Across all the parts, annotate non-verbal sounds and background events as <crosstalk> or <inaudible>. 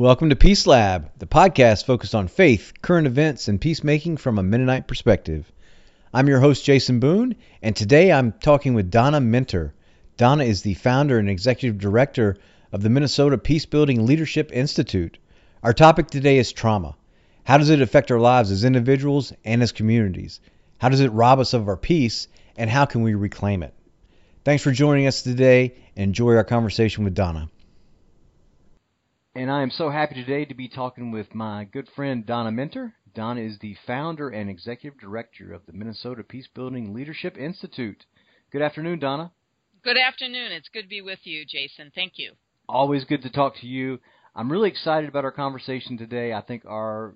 Welcome to Peace Lab, the podcast focused on faith, current events, and peacemaking from a Mennonite perspective. I'm your host, Jason Boone, and today I'm talking with Donna Minter. Donna is the founder and executive director of the Minnesota Peacebuilding Leadership Institute. Our topic today is trauma. How does it affect our lives as individuals and as communities? How does it rob us of our peace, and how can we reclaim it? Thanks for joining us today, enjoy our conversation with Donna and I am so happy today to be talking with my good friend Donna Minter. Donna is the founder and executive director of the Minnesota Peacebuilding Leadership Institute. Good afternoon, Donna. Good afternoon. It's good to be with you, Jason. Thank you. Always good to talk to you. I'm really excited about our conversation today. I think our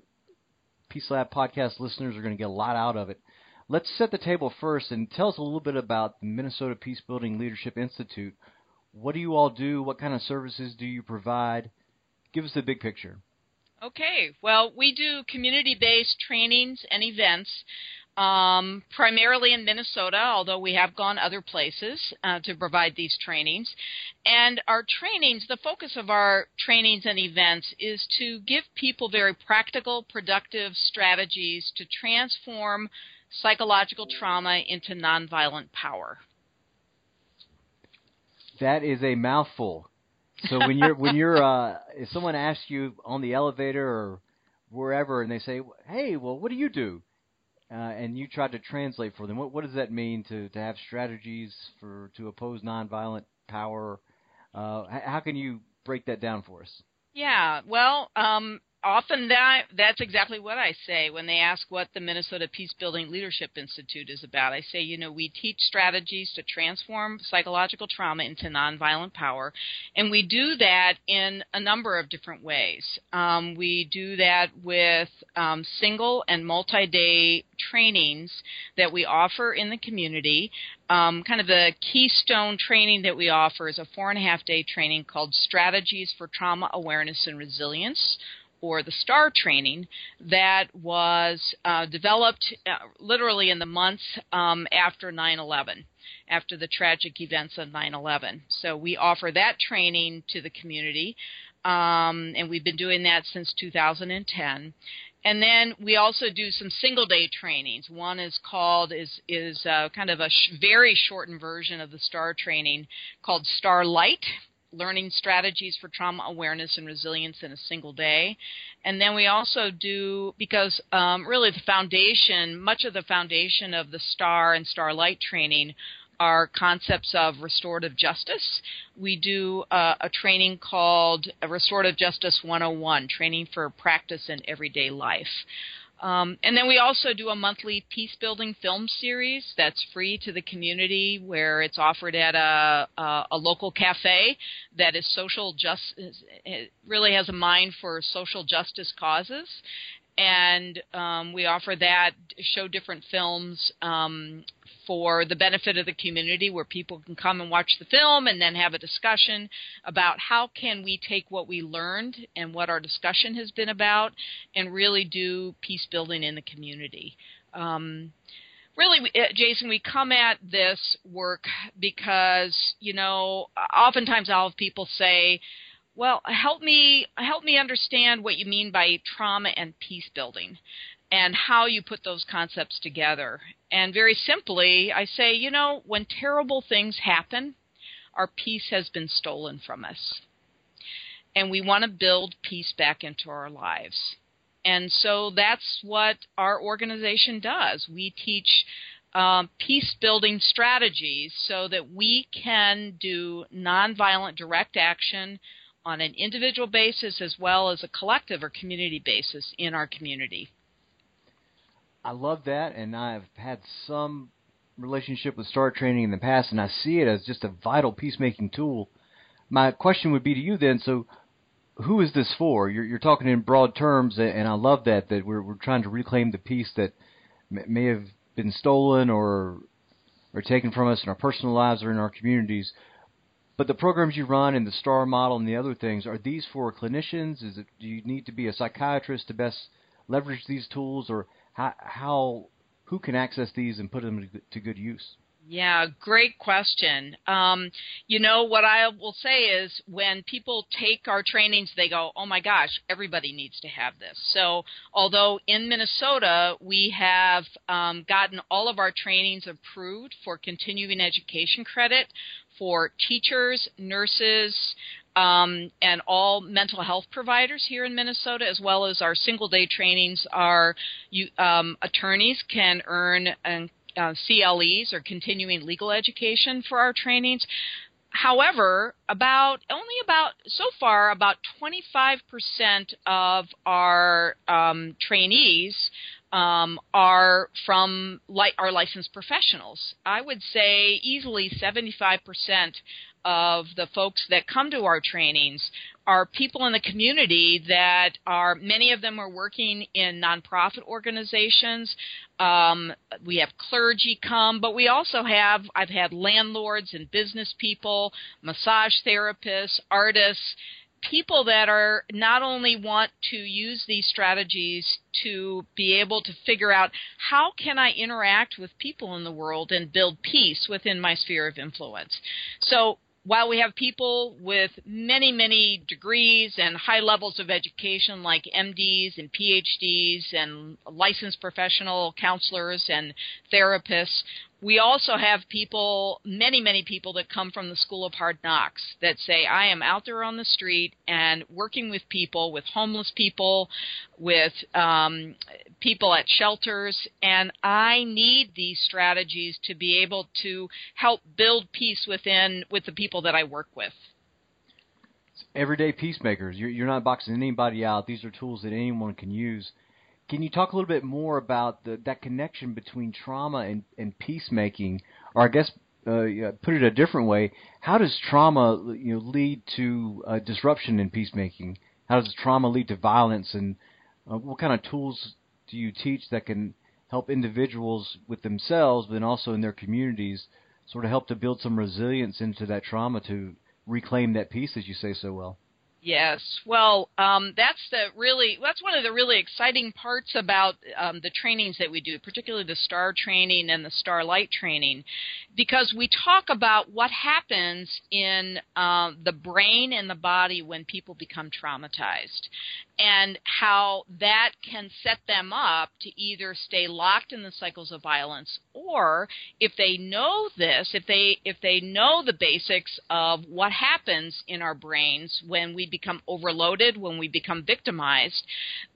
Peace Lab podcast listeners are going to get a lot out of it. Let's set the table first and tell us a little bit about the Minnesota Peacebuilding Leadership Institute. What do you all do? What kind of services do you provide? Give us the big picture. Okay. Well, we do community based trainings and events. Um, primarily in Minnesota, although we have gone other places uh, to provide these trainings. And our trainings, the focus of our trainings and events is to give people very practical, productive strategies to transform psychological trauma into nonviolent power. That is a mouthful. So when you're when you're uh, if someone asks you on the elevator or wherever, and they say, "Hey, well, what do you do?" Uh, and you try to translate for them, what what does that mean to to have strategies for to oppose nonviolent power? Uh, how can you break that down for us? Yeah, well, um, often that that's exactly what I say when they ask what the Minnesota Peacebuilding Leadership Institute is about. I say, you know, we teach strategies to transform psychological trauma into nonviolent power, and we do that in a number of different ways. Um, we do that with um, single and multi-day trainings that we offer in the community. Um, kind of the keystone training that we offer is a four and a half day training called Strategies for Trauma Awareness and Resilience or the STAR training that was uh, developed uh, literally in the months um, after 9 11, after the tragic events of 9 11. So we offer that training to the community, um, and we've been doing that since 2010. And then we also do some single day trainings. One is called is is uh, kind of a sh- very shortened version of the STAR training called Starlight learning strategies for trauma awareness and resilience in a single day. And then we also do, because um, really the foundation, much of the foundation of the STAR and STARLIGHT training are concepts of restorative justice. We do uh, a training called Restorative Justice 101, training for practice in everyday life. Um, and then we also do a monthly peace building film series that's free to the community, where it's offered at a, a, a local cafe that is social. It really has a mind for social justice causes, and um, we offer that show different films um, for the benefit of the community where people can come and watch the film and then have a discussion about how can we take what we learned and what our discussion has been about and really do peace building in the community. Um, really uh, jason we come at this work because you know oftentimes i'll have people say well help me help me understand what you mean by trauma and peace building and how you put those concepts together. And very simply, I say, you know, when terrible things happen, our peace has been stolen from us. And we want to build peace back into our lives. And so that's what our organization does. We teach um, peace building strategies so that we can do nonviolent direct action on an individual basis as well as a collective or community basis in our community. I love that, and I've had some relationship with STAR training in the past, and I see it as just a vital peacemaking tool. My question would be to you then: so, who is this for? You're, you're talking in broad terms, and I love that that we're we're trying to reclaim the peace that may have been stolen or or taken from us in our personal lives or in our communities. But the programs you run and the STAR model and the other things are these for clinicians? Is it do you need to be a psychiatrist to best leverage these tools, or how, how who can access these and put them to good use? Yeah, great question. Um, you know, what I will say is when people take our trainings, they go, oh my gosh, everybody needs to have this. So, although in Minnesota we have um, gotten all of our trainings approved for continuing education credit for teachers, nurses, um, and all mental health providers here in Minnesota, as well as our single day trainings. Our um, attorneys can earn uh, CLEs or continuing legal education for our trainings. However, about only about so far about 25% of our um, trainees um, are from li- our licensed professionals. I would say easily 75% of the folks that come to our trainings are people in the community that are many of them are working in nonprofit organizations. Um, we have clergy come, but we also have I've had landlords and business people, massage therapists, artists, people that are not only want to use these strategies to be able to figure out how can I interact with people in the world and build peace within my sphere of influence. So while we have people with many, many degrees and high levels of education, like MDs and PhDs and licensed professional counselors and therapists, we also have people, many, many people that come from the School of Hard Knocks that say, I am out there on the street and working with people, with homeless people, with um, people at shelters, and I need these strategies to be able to help build peace within with the people that I work with. Everyday peacemakers. You're, you're not boxing anybody out. These are tools that anyone can use. Can you talk a little bit more about the, that connection between trauma and, and peacemaking, or I guess uh, put it a different way, how does trauma you know lead to uh, disruption in peacemaking? How does trauma lead to violence, and uh, what kind of tools do you teach that can help individuals with themselves, but then also in their communities, sort of help to build some resilience into that trauma to reclaim that peace, as you say so well? Yes, well, um, that's the really that's one of the really exciting parts about um, the trainings that we do, particularly the STAR training and the Starlight training, because we talk about what happens in uh, the brain and the body when people become traumatized, and how that can set them up to either stay locked in the cycles of violence, or if they know this, if they if they know the basics of what happens in our brains when we become overloaded, when we become victimized,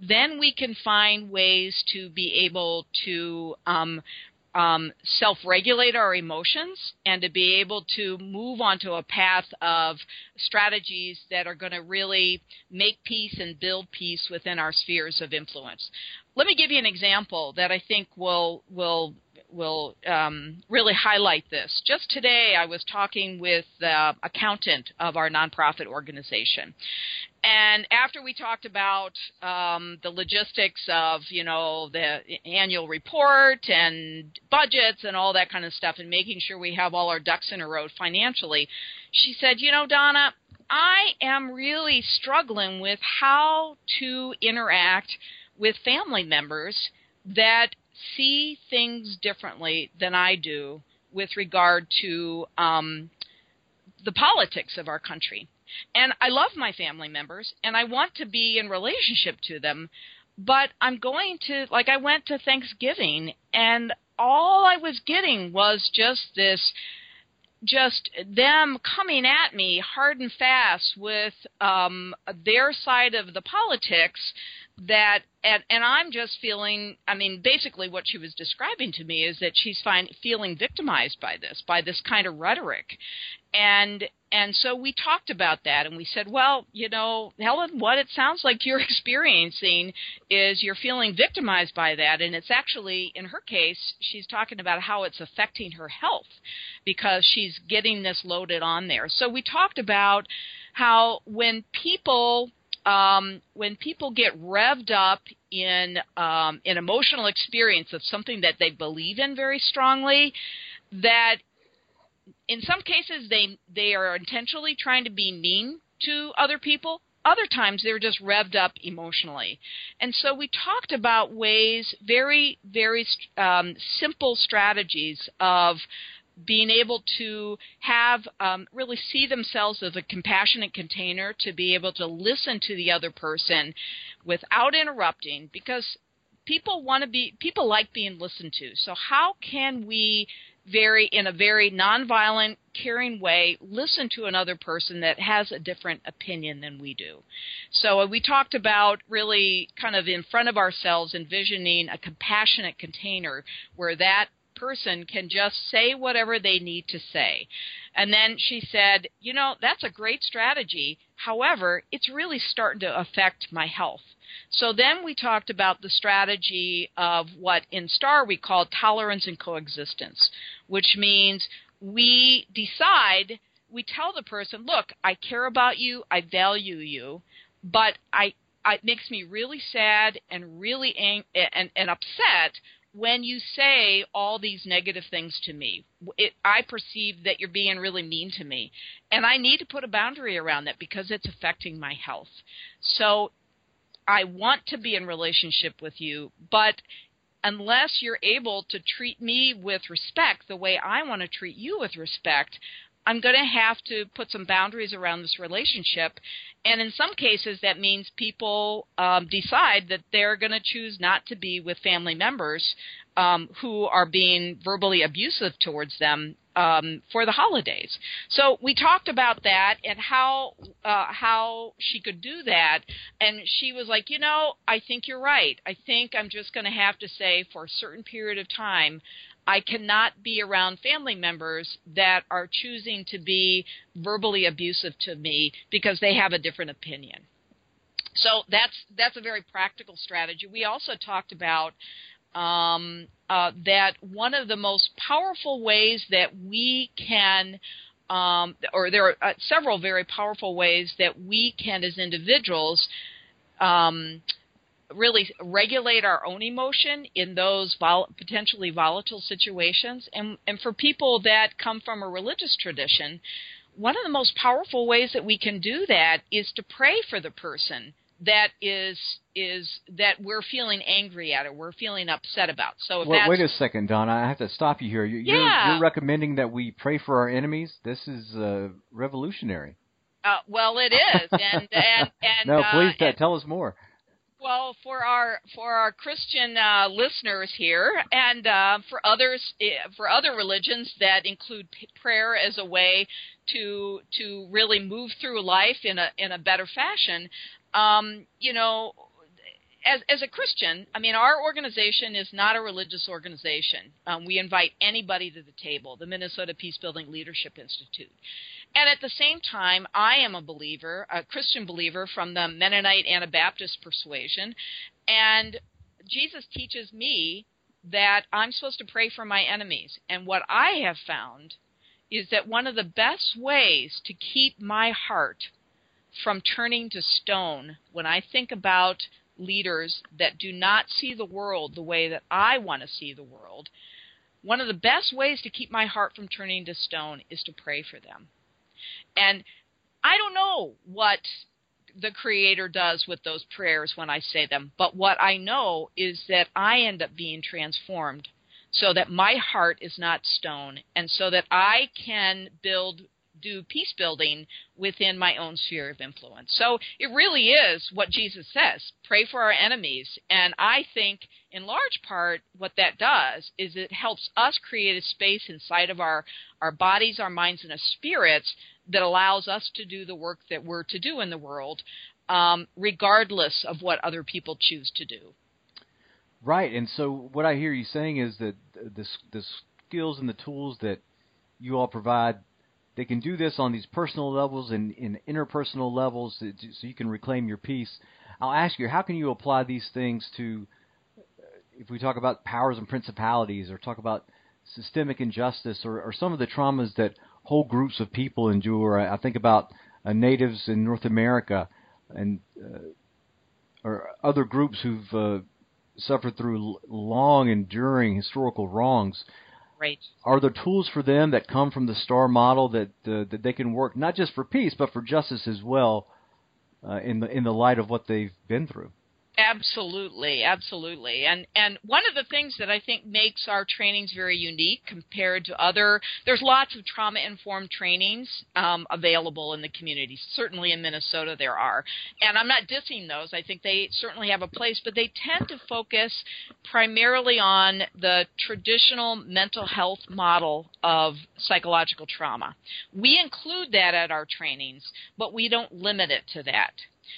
then we can find ways to be able to um, um, self regulate our emotions and to be able to move onto a path of strategies that are going to really make peace and build peace within our spheres of influence. Let me give you an example that I think will will will um, really highlight this. Just today, I was talking with the accountant of our nonprofit organization, and after we talked about um, the logistics of you know the annual report and budgets and all that kind of stuff, and making sure we have all our ducks in a row financially, she said, "You know, Donna." I am really struggling with how to interact with family members that see things differently than I do with regard to um, the politics of our country. And I love my family members and I want to be in relationship to them, but I'm going to, like, I went to Thanksgiving and all I was getting was just this just them coming at me hard and fast with um their side of the politics that and and I'm just feeling I mean basically what she was describing to me is that she's find, feeling victimized by this by this kind of rhetoric and and so we talked about that and we said well you know Helen what it sounds like you're <laughs> experiencing is you're feeling victimized by that. And it's actually in her case she's talking about how it's affecting her health because she's getting this loaded on there. So we talked about how when people um, when people get revved up in um, an emotional experience of something that they believe in very strongly, that in some cases they they are intentionally trying to be mean to other people. Other times they're just revved up emotionally, and so we talked about ways, very very um, simple strategies of being able to have um, really see themselves as a compassionate container to be able to listen to the other person without interrupting because people want to be people like being listened to so how can we very in a very nonviolent caring way listen to another person that has a different opinion than we do so uh, we talked about really kind of in front of ourselves envisioning a compassionate container where that person can just say whatever they need to say. And then she said, You know, that's a great strategy. However, it's really starting to affect my health. So then we talked about the strategy of what in STAR we call tolerance and coexistence, which means we decide, we tell the person, Look, I care about you, I value you, but I it makes me really sad and really ang- and, and upset when you say all these negative things to me, it, I perceive that you're being really mean to me. And I need to put a boundary around that because it's affecting my health. So I want to be in relationship with you, but unless you're able to treat me with respect the way I want to treat you with respect, I'm going to have to put some boundaries around this relationship. And in some cases, that means people um, decide that they're going to choose not to be with family members um, who are being verbally abusive towards them um, for the holidays. So we talked about that and how uh, how she could do that, and she was like, you know, I think you're right. I think I'm just going to have to say for a certain period of time, I cannot be around family members that are choosing to be verbally abusive to me because they have a different opinion. So that's that's a very practical strategy. We also talked about um, uh, that one of the most powerful ways that we can um, or there are uh, several very powerful ways that we can, as individuals, um, really regulate our own emotion in those vol- potentially volatile situations. And, and for people that come from a religious tradition, one of the most powerful ways that we can do that is to pray for the person that is is that we're feeling angry at or we're feeling upset about. So wait, wait, a second, Don. I have to stop you here. You're, yeah. you're recommending that we pray for our enemies. This is uh, revolutionary. Uh, well, it is, <laughs> and and and no, please uh, and, tell us more. Well, for our for our Christian uh, listeners here, and uh, for others eh, for other religions that include prayer as a way to to really move through life in a in a better fashion, um, you know, as, as a Christian, I mean, our organization is not a religious organization. Um, we invite anybody to the table, the Minnesota Peace Building Leadership Institute. And at the same time, I am a believer, a Christian believer from the Mennonite Anabaptist persuasion. And Jesus teaches me that I'm supposed to pray for my enemies. And what I have found is that one of the best ways to keep my heart from turning to stone when I think about leaders that do not see the world the way that I want to see the world, one of the best ways to keep my heart from turning to stone is to pray for them. And I don't know what the Creator does with those prayers when I say them, but what I know is that I end up being transformed so that my heart is not stone and so that I can build do peace building within my own sphere of influence. So it really is what Jesus says pray for our enemies. And I think, in large part, what that does is it helps us create a space inside of our, our bodies, our minds, and our spirits that allows us to do the work that we're to do in the world, um, regardless of what other people choose to do. Right, and so what I hear you saying is that the, the skills and the tools that you all provide they can do this on these personal levels and in interpersonal levels so you can reclaim your peace. I'll ask you, how can you apply these things to, if we talk about powers and principalities or talk about systemic injustice or, or some of the traumas that whole groups of people endure? I think about uh, natives in North America and uh, or other groups who've uh, suffered through long, enduring historical wrongs. Right. Are there tools for them that come from the STAR model that uh, that they can work not just for peace but for justice as well, uh, in the in the light of what they've been through? Absolutely, absolutely. And and one of the things that I think makes our trainings very unique compared to other there's lots of trauma informed trainings um, available in the community. Certainly in Minnesota there are. And I'm not dissing those. I think they certainly have a place, but they tend to focus primarily on the traditional mental health model of psychological trauma. We include that at our trainings, but we don't limit it to that.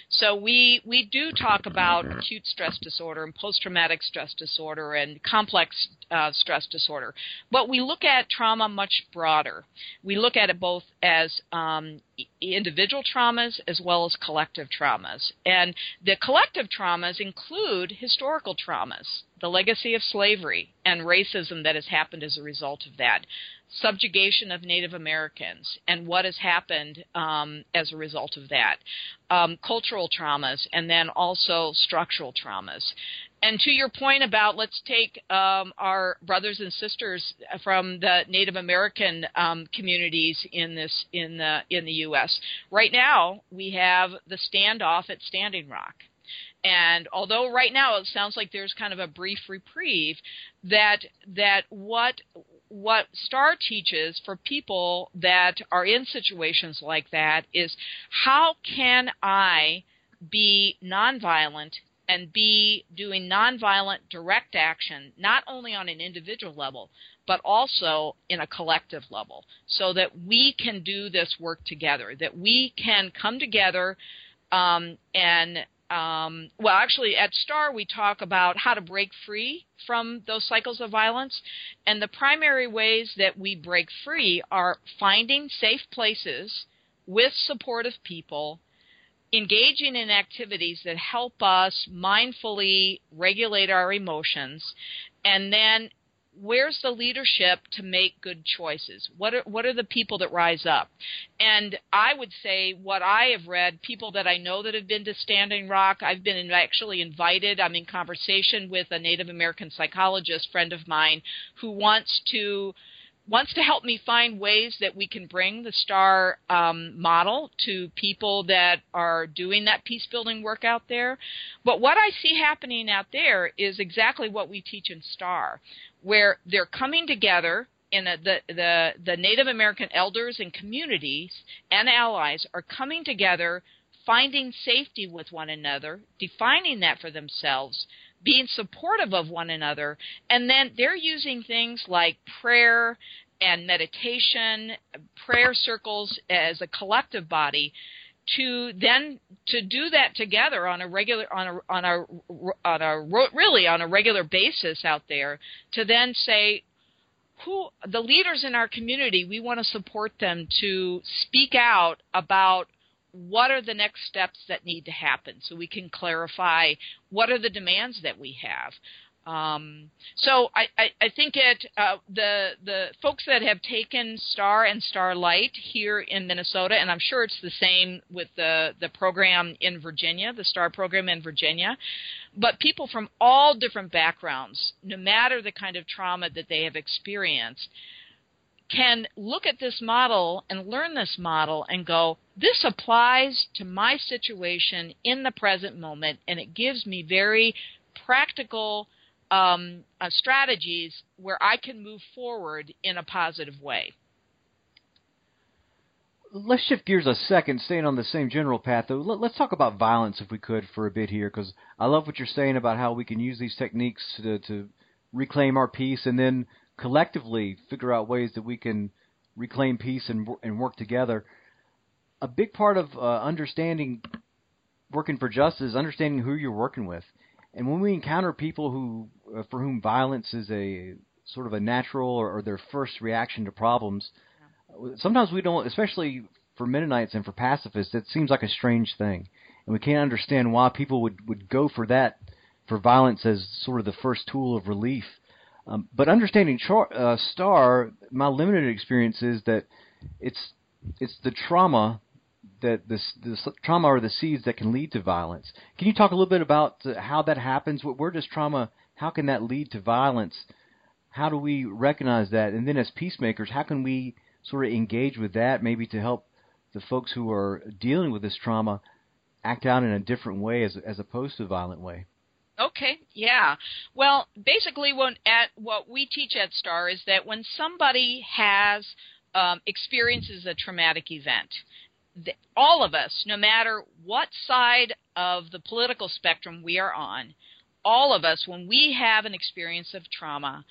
So we we do talk about acute stress disorder and post traumatic stress disorder and complex uh, stress disorder, but we look at trauma much broader. We look at it both as um, individual traumas as well as collective traumas, and the collective traumas include historical traumas, the legacy of slavery and racism that has happened as a result of that subjugation of Native Americans and what has happened um, as a result of that, um, cultural traumas, and then also structural traumas. And to your point about let's take um, our brothers and sisters from the Native American um, communities in this in the in the U.S. Right now, we have the standoff at Standing Rock. And although right now it sounds like there's kind of a brief reprieve, that that what what STAR teaches for people that are in situations like that is how can I be nonviolent and be doing nonviolent direct action, not only on an individual level, but also in a collective level, so that we can do this work together, that we can come together um, and um, well, actually, at STAR, we talk about how to break free from those cycles of violence. And the primary ways that we break free are finding safe places with supportive people, engaging in activities that help us mindfully regulate our emotions, and then where's the leadership to make good choices? What are what are the people that rise up? And I would say what I have read, people that I know that have been to Standing Rock, I've been actually invited. I'm in conversation with a Native American psychologist friend of mine who wants to wants to help me find ways that we can bring the STAR um, model to people that are doing that peace building work out there. But what I see happening out there is exactly what we teach in STAR, where they're coming together in the, the, the Native American elders and communities and allies are coming together, finding safety with one another, defining that for themselves, being supportive of one another, and then they're using things like prayer and meditation, prayer circles as a collective body to then to do that together on a regular on a on a on a really on a regular basis out there to then say who the leaders in our community we want to support them to speak out about what are the next steps that need to happen so we can clarify what are the demands that we have? Um, so I, I, I, think it uh, the the folks that have taken Star and Starlight here in Minnesota, and I'm sure it's the same with the the program in Virginia, the Star program in Virginia, but people from all different backgrounds, no matter the kind of trauma that they have experienced, can look at this model and learn this model and go, this applies to my situation in the present moment, and it gives me very practical um, uh, strategies where I can move forward in a positive way. Let's shift gears a second, staying on the same general path. Though, let's talk about violence if we could for a bit here, because I love what you're saying about how we can use these techniques to, to reclaim our peace, and then collectively figure out ways that we can reclaim peace and and work together. A big part of uh, understanding working for justice is understanding who you're working with. And when we encounter people who, uh, for whom violence is a sort of a natural or, or their first reaction to problems, yeah. sometimes we don't, especially for Mennonites and for pacifists, it seems like a strange thing, and we can't understand why people would would go for that, for violence as sort of the first tool of relief. Um, but understanding char- uh, Star, my limited experience is that it's it's the trauma that this, this trauma are the seeds that can lead to violence. Can you talk a little bit about how that happens? Where does trauma? How can that lead to violence? How do we recognize that? And then, as peacemakers, how can we sort of engage with that, maybe to help the folks who are dealing with this trauma act out in a different way, as as opposed to a violent way? Okay, yeah. Well, basically, when at what we teach at Star is that when somebody has um, experiences a traumatic event, the, all of us, no matter what side of the political spectrum we are on, all of us, when we have an experience of trauma,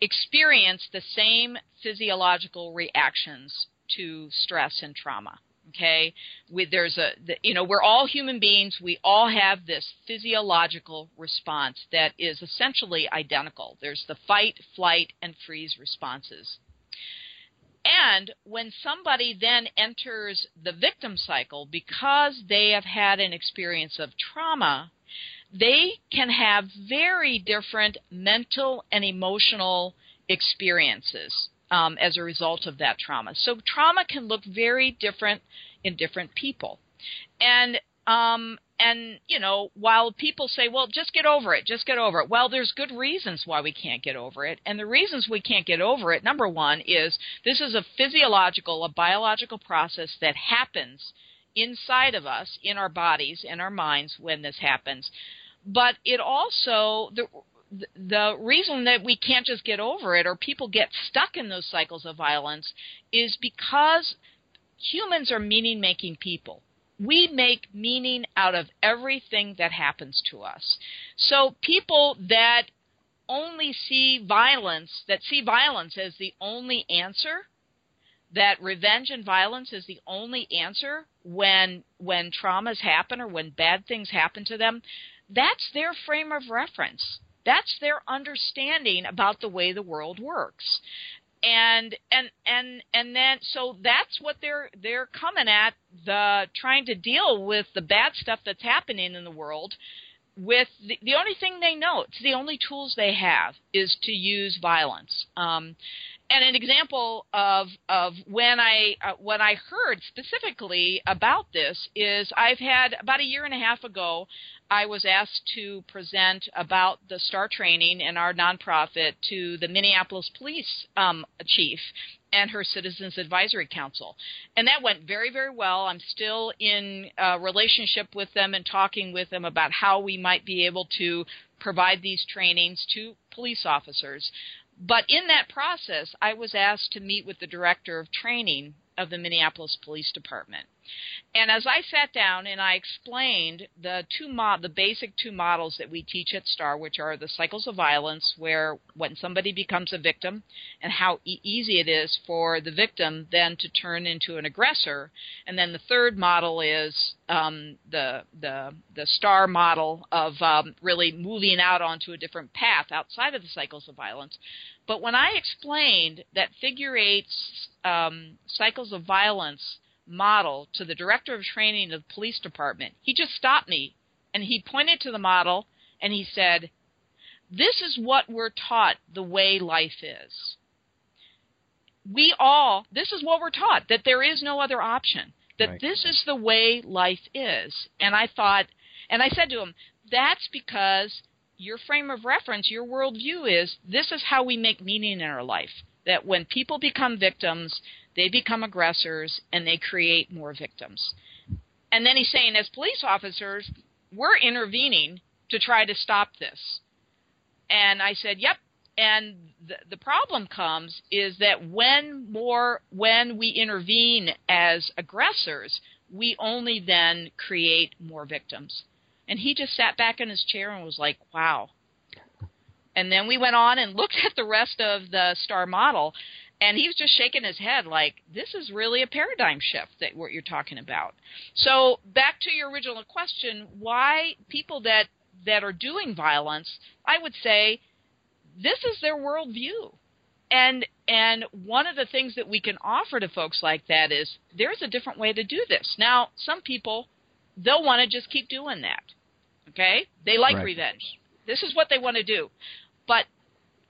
experience the same physiological reactions to stress and trauma okay? We, there's a the, you know we're all human beings. We all have this physiological response that is essentially identical. There's the fight flight and freeze responses and when somebody then enters the victim cycle because they have had an experience of trauma they can have very different mental and emotional experiences um, as a result of that trauma. So trauma can look very different in different people, and um, and you know while people say, well, just get over it, just get over it. Well, there's good reasons why we can't get over it, and the reasons we can't get over it. Number one is this is a physiological, a biological process that happens inside of us, in our bodies, in our minds when this happens. But it also the the reason that we can't just get over it or people get stuck in those cycles of violence is because humans are meaning making people. We make meaning out of everything that happens to us. So people that only see violence, that see violence as the only answer, that revenge and violence is the only answer when when traumas happen or when bad things happen to them, that's their frame of reference. That's their understanding about the way the world works. And and and and then so that's what they're they're coming at the trying to deal with the bad stuff that's happening in the world with the, the only thing they know it's the only tools they have is to use violence. Um, and an example of of when I uh, when I heard specifically about this is I've had about a year and a half ago I was asked to present about the STAR training in our nonprofit to the Minneapolis Police um, Chief and her Citizens Advisory Council. And that went very, very well. I'm still in a relationship with them and talking with them about how we might be able to provide these trainings to police officers. But in that process, I was asked to meet with the director of training of the Minneapolis Police Department. And as I sat down and I explained the two mod the basic two models that we teach at STAR, which are the cycles of violence, where when somebody becomes a victim, and how e- easy it is for the victim then to turn into an aggressor, and then the third model is um, the the the STAR model of um, really moving out onto a different path outside of the cycles of violence. But when I explained that figure eight's um, cycles of violence model to the director of training of the police department, he just stopped me and he pointed to the model and he said, This is what we're taught the way life is. We all, this is what we're taught, that there is no other option, that right. this is the way life is. And I thought, and I said to him, That's because your frame of reference, your worldview is this is how we make meaning in our life. That when people become victims, they become aggressors and they create more victims. And then he's saying, as police officers, we're intervening to try to stop this. And I said, yep. And the, the problem comes is that when more when we intervene as aggressors, we only then create more victims. And he just sat back in his chair and was like, wow. And then we went on and <laughs> looked at the rest of the star model, and he was just shaking his head like this is really a paradigm shift that what you're talking about. So back to your original question why people that that are doing violence i would say this is their worldview. And and one of the things that we can offer to folks like that is there's a different way to do this. Now some people they'll want to just keep doing that. Okay? They like right. revenge. This is what they want to do. But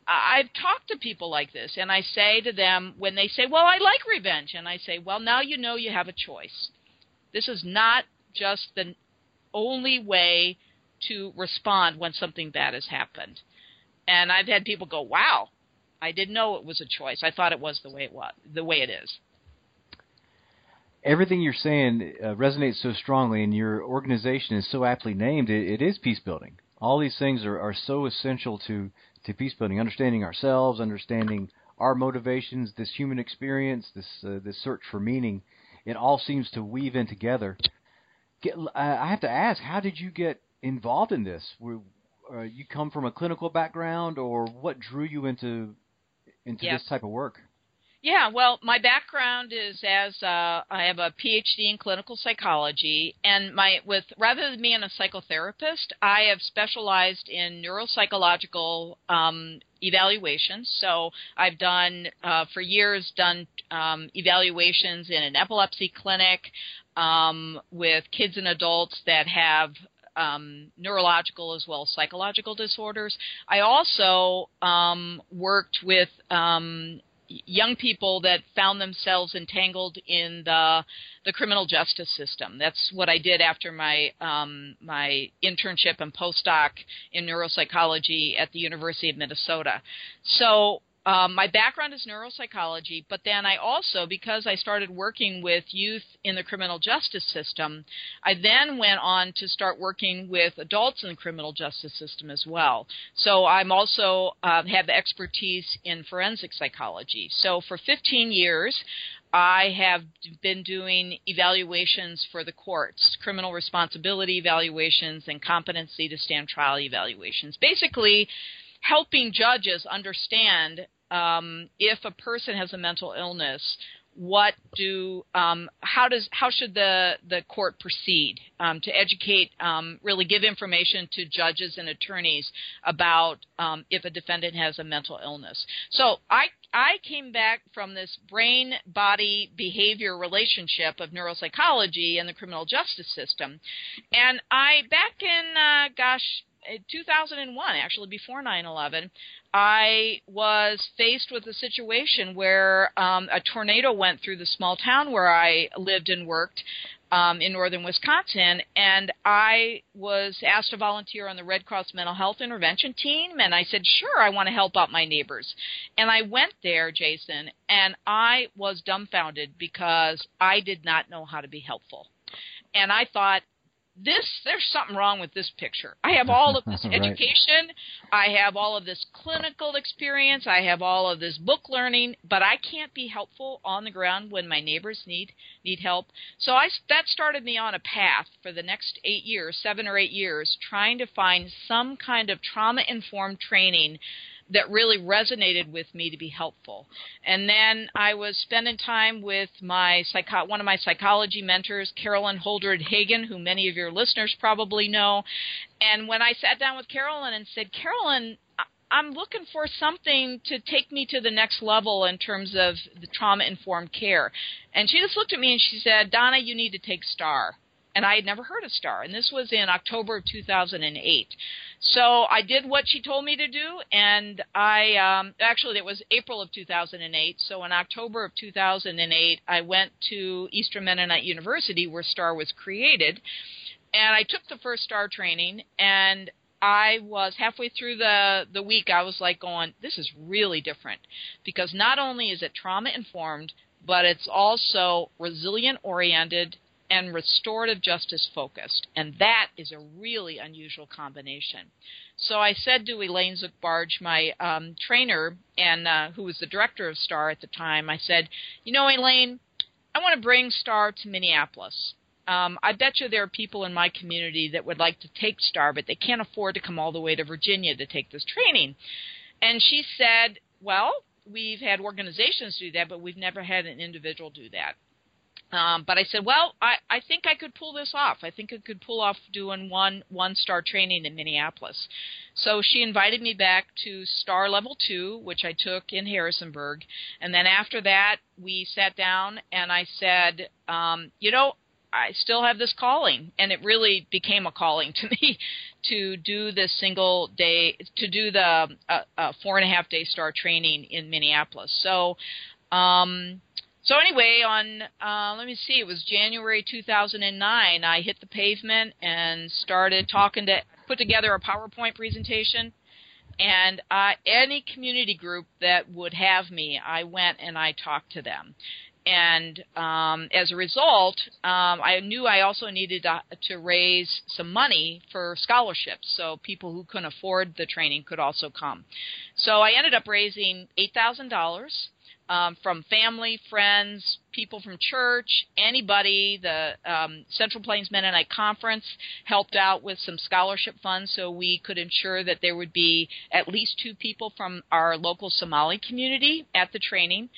I've talked to people like this, and I say to them when they say, Well, I like revenge, and I say, Well, now you know you have a choice. This is not just the only way to respond when something bad has happened. And I've had people go, Wow, I didn't know it was a choice. I thought it was the way it was, the way it is. Everything you're saying uh, resonates so strongly, and your organization is so aptly named. it, it is peace building All these things are, are so essential to to peace building. Understanding ourselves, understanding our motivations, this human experience, this uh, this search for meaning. It all seems to weave in together. Get, I have to ask, how did you get involved in this? Were, uh, you come from a clinical background, or what drew you into into Yes. this type of work? Yeah, well, my background is as uh, I have a PhD in clinical psychology, and my with rather than being a psychotherapist, I have specialized in neuropsychological um, evaluations. So I've done uh, for years done um, evaluations in an epilepsy clinic um, with kids and adults that have um, neurological as well as psychological disorders. I also um, worked with um, young people that found themselves entangled in the the criminal justice system. That's what I did after my um, my internship and postdoc in neuropsychology at the University of Minnesota. So um, my background is neuropsychology, but then I also, because I started working with youth in the criminal justice system, I then went on to start working with adults in the criminal justice system as well. So I'm also uh, have expertise in forensic psychology. So for 15 years, I have been doing evaluations for the courts, criminal responsibility evaluations and competency to stand trial evaluations. Basically, helping judges understand um, if a person has a mental illness, what do um, how does how should the the court proceed um, to educate um, really give information to judges and attorneys about um, if a defendant has a mental illness. So I I came back from this brain body behavior relationship of neuropsychology and the criminal justice system, and I back in uh, gosh. In 2001, actually before 9/11, I was faced with a situation where um, a tornado went through the small town where I lived and worked um, in northern Wisconsin, and I was asked to volunteer on the Red Cross Mental Health Intervention Team, and I said, sure, I want to help out my neighbors. And I went there, Jason, and I was dumbfounded because I did not know how to be helpful. And I thought, this there's something wrong with this picture. I have all of this <laughs> Right. education, I have all of this clinical experience, I have all of this book learning, but I can't be helpful on the ground when my neighbors need need help. So I that started me on a path for the next 8 years, 7 or 8 years trying to find some kind of trauma informed training that really resonated with me to be helpful. And then I was spending time with my psycho- one of my psychology mentors, Carolyn Holderread Heggen, who many of your listeners probably know. And when I sat down with Carolyn and said, Carolyn, I'm looking for something to take me to the next level in terms of the trauma informed care. And she just looked at me and she said, Donna, you need to take STAR. And I had never heard of STAR. And this was in October of 2008. So I did what she told me to do, and I um, actually it was April of 2008. So in October of 2008, I went to Eastern Mennonite University where STAR was created, and I took the first STAR training, and I was halfway through the the week. I was like going, this is really different because not only is it trauma informed, but it's also resilient oriented and restorative justice focused. And that is a really unusual combination. So I said to Elaine Zook Barge, my um, trainer, and uh, who was the director of STAR at the time, I said, You know, Elaine, I want to bring STAR to Minneapolis. Um, I bet you there are people in my community that would like to take STAR, but they can't afford to come all the way to Virginia to take this training. And she said, Well, we've had organizations do that, but we've never had an individual do that. Um, but I said, well, I, I think I could pull this off. I think I could pull off doing one one star training in Minneapolis. So she invited me back to star level two, which I took in Harrisonburg, and then after that we sat down and I said, um, you know, I still have this calling, and it really became a calling to <laughs> me to do this single day, to do the uh, uh, four and a half day star training in Minneapolis. So. Um, so anyway, on uh, let me see, it was January 2009. I hit the pavement and started talking to put together a PowerPoint presentation. And uh, any community group that would have me, I went and I talked to them. and um, as a result, um, I knew I also needed to, to, raise some money for scholarships, so people who couldn't afford the training could also come. So I ended up raising eight thousand dollars um, from family, friends, people from church, anybody. The um, Central Plains Mennonite Conference helped out with some scholarship funds so we could ensure that there would be at least two people from our local Somali community at the training.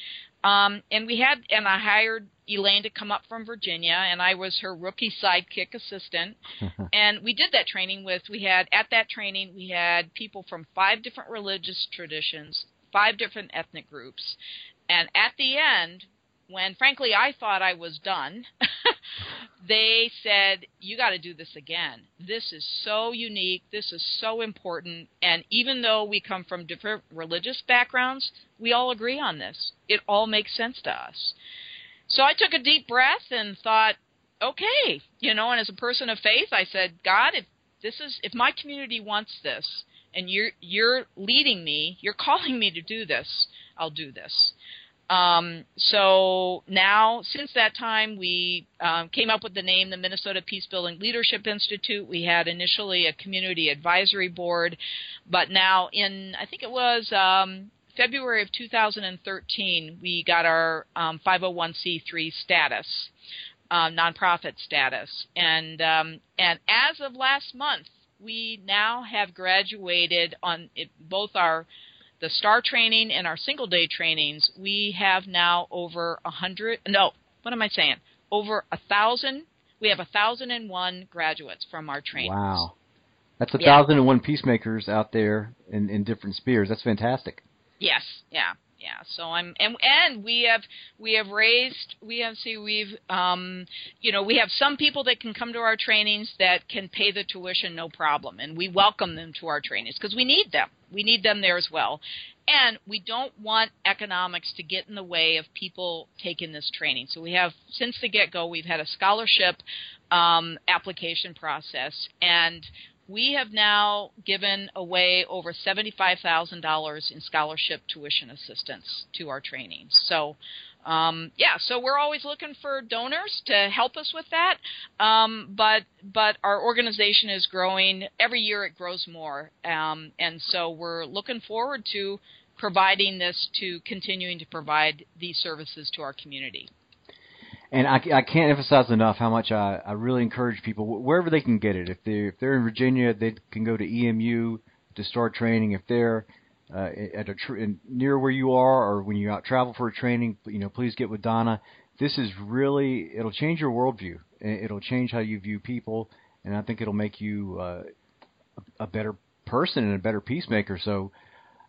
Um, and we had, and I hired Elaine to come up from Virginia, and I was her rookie sidekick assistant. <laughs> and we did that training with, we had, at that training, we had people from five different religious traditions, five different ethnic groups. And at the end, when frankly I thought I was done, <laughs> they said, You got to do this again. This is so unique. This is so important. And even though we come from different religious backgrounds, we all agree on this. It all makes sense to us. So I took a deep breath and thought, okay, you know, and as a person of faith, I said, God, if this is if my community wants this and you're you're leading me, you're <laughs> calling me to do this, I'll do this. Um, so now, since that time, we um, came up with the name the Minnesota Peace Building Leadership Institute. We had initially a community advisory board, but now in I think it was um, February of 2013, we got our 501c3 um, status, uh, nonprofit status, and um, and as of last month, we now have graduated on it, both our the star training and our single day trainings, we have now over a hundred. No, what am I saying? Over a thousand. We have a thousand and one graduates from our training. Wow, that's a yeah. thousand and one peacemakers out there in in different spheres. That's fantastic. Yes, yeah yeah so i'm and and we have we have raised we have see we've um you know we have some people that can come to our trainings that can pay the tuition no problem and we welcome them to our trainings because we need them. We need them there as well. And we don't want economics to get in the way of people taking this training. So we have since the get go we've had a scholarship um, application process and we have now given away over $75,000 in scholarship tuition assistance to our trainings. So, um, yeah, so we're always looking for donors to help us with that. Um, but but our organization is growing every year; it grows more, um, and so we're looking forward to providing this to continuing to provide these services to our community and I, I can't emphasize enough how much I, I really encourage people wherever they can get it. If they if they're in Virginia, they can go to EMU to start training. If they're uh, at a tr- near where you are, or when you out travel for a training, you know, please get with Donna. This is really it'll change your worldview. It'll change how you view people, and I think it'll make you uh, a better person and a better peacemaker. So,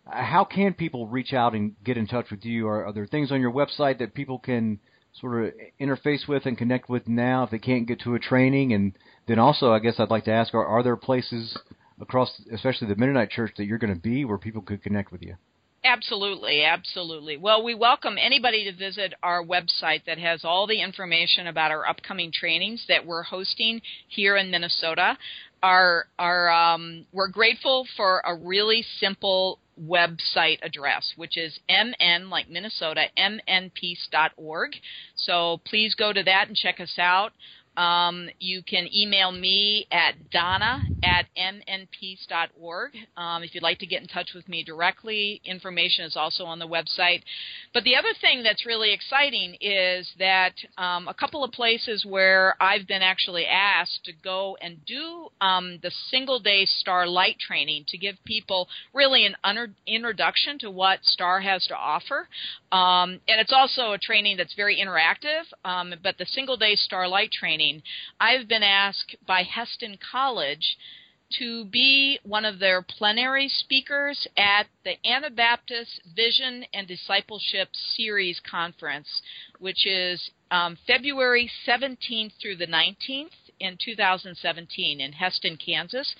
uh, how can people reach out and get in touch with you? Are, are there things on your website that people can sort of interface with and connect with now if they can't get to a training? And then also, I guess I'd like to ask: Are, are there places across, especially the Mennonite Church, that you're going to be where people could connect with you? Absolutely, absolutely. Well, we welcome anybody to visit our website that has all the information about our upcoming trainings that we're hosting here in Minnesota. Our, our, um, we're grateful for a really simple website address, which is mn, like Minnesota, mnpeace.org. So please go to that and check us out. Um, you can email me at donna at mnpeace.org. Um, if you'd like to get in touch with me directly, information is also on the website. But the other thing that's really exciting is that um, a couple of places where I've been actually asked to go and do um, the single day STAR Light training to give people really an under- introduction to what STAR has to offer. Um, and it's also a training that's very interactive, um, but the single day STAR Light training I've been asked by Hesston College to be one of their plenary speakers at the Anabaptist Vision and Discipleship Series Conference, which is um, February 17th through the 19th in 2017 in Hesston, Kansas.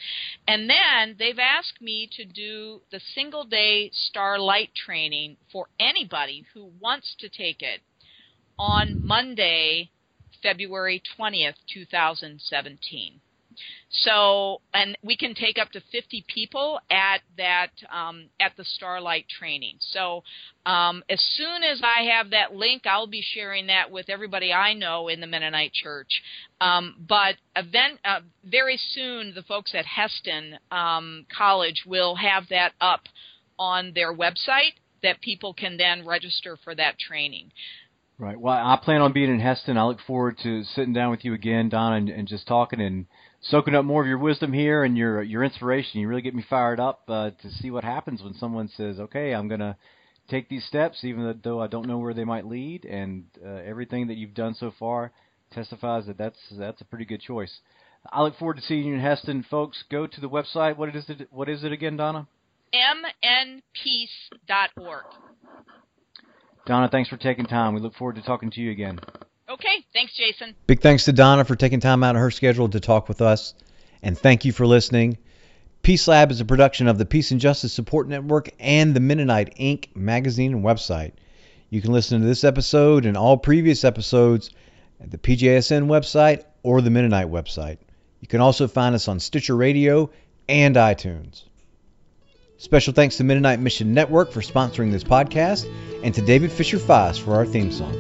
And then they've asked me to do the single day Starlight training for anybody who wants to take it on Monday, February 20th, 2017. so, and we can take up to 50 people at that um, at the Starlight training. So, um, as soon as I have that link, I'll be sharing that with everybody I know in the Mennonite Church. Um, but event uh, very soon, the folks at Hesston um, College will have that up on their website that people can then register for that training. Right. Well, I plan on being in Hesston. I look forward to sitting down with you again, Don, and, and just talking and soaking up more of your wisdom here and your your inspiration. You really get me fired up uh, to see what happens when someone says, "Okay, I'm going to take these steps, even though I don't know where they might lead." And uh, everything that you've done so far testifies that that's that's a pretty good choice. I look forward to seeing you in Hesston, folks. Go to the website. What is it? What is it again, Donna? mnpeace.org. Donna, thanks for taking time. We look forward to talking to you again. Okay, thanks, Jason. Big thanks to Donna for taking time out of her schedule to talk with us, and thank you for listening. Peace Lab is a production of the Peace and Justice Support Network and the Mennonite Inc. magazine and website. You can listen to this episode and all previous episodes at the PJSN website or the Mennonite website. You can also find us on Stitcher Radio and iTunes. Special thanks to Mennonite Mission Network for sponsoring this podcast and to David Fisher Foss for our theme song.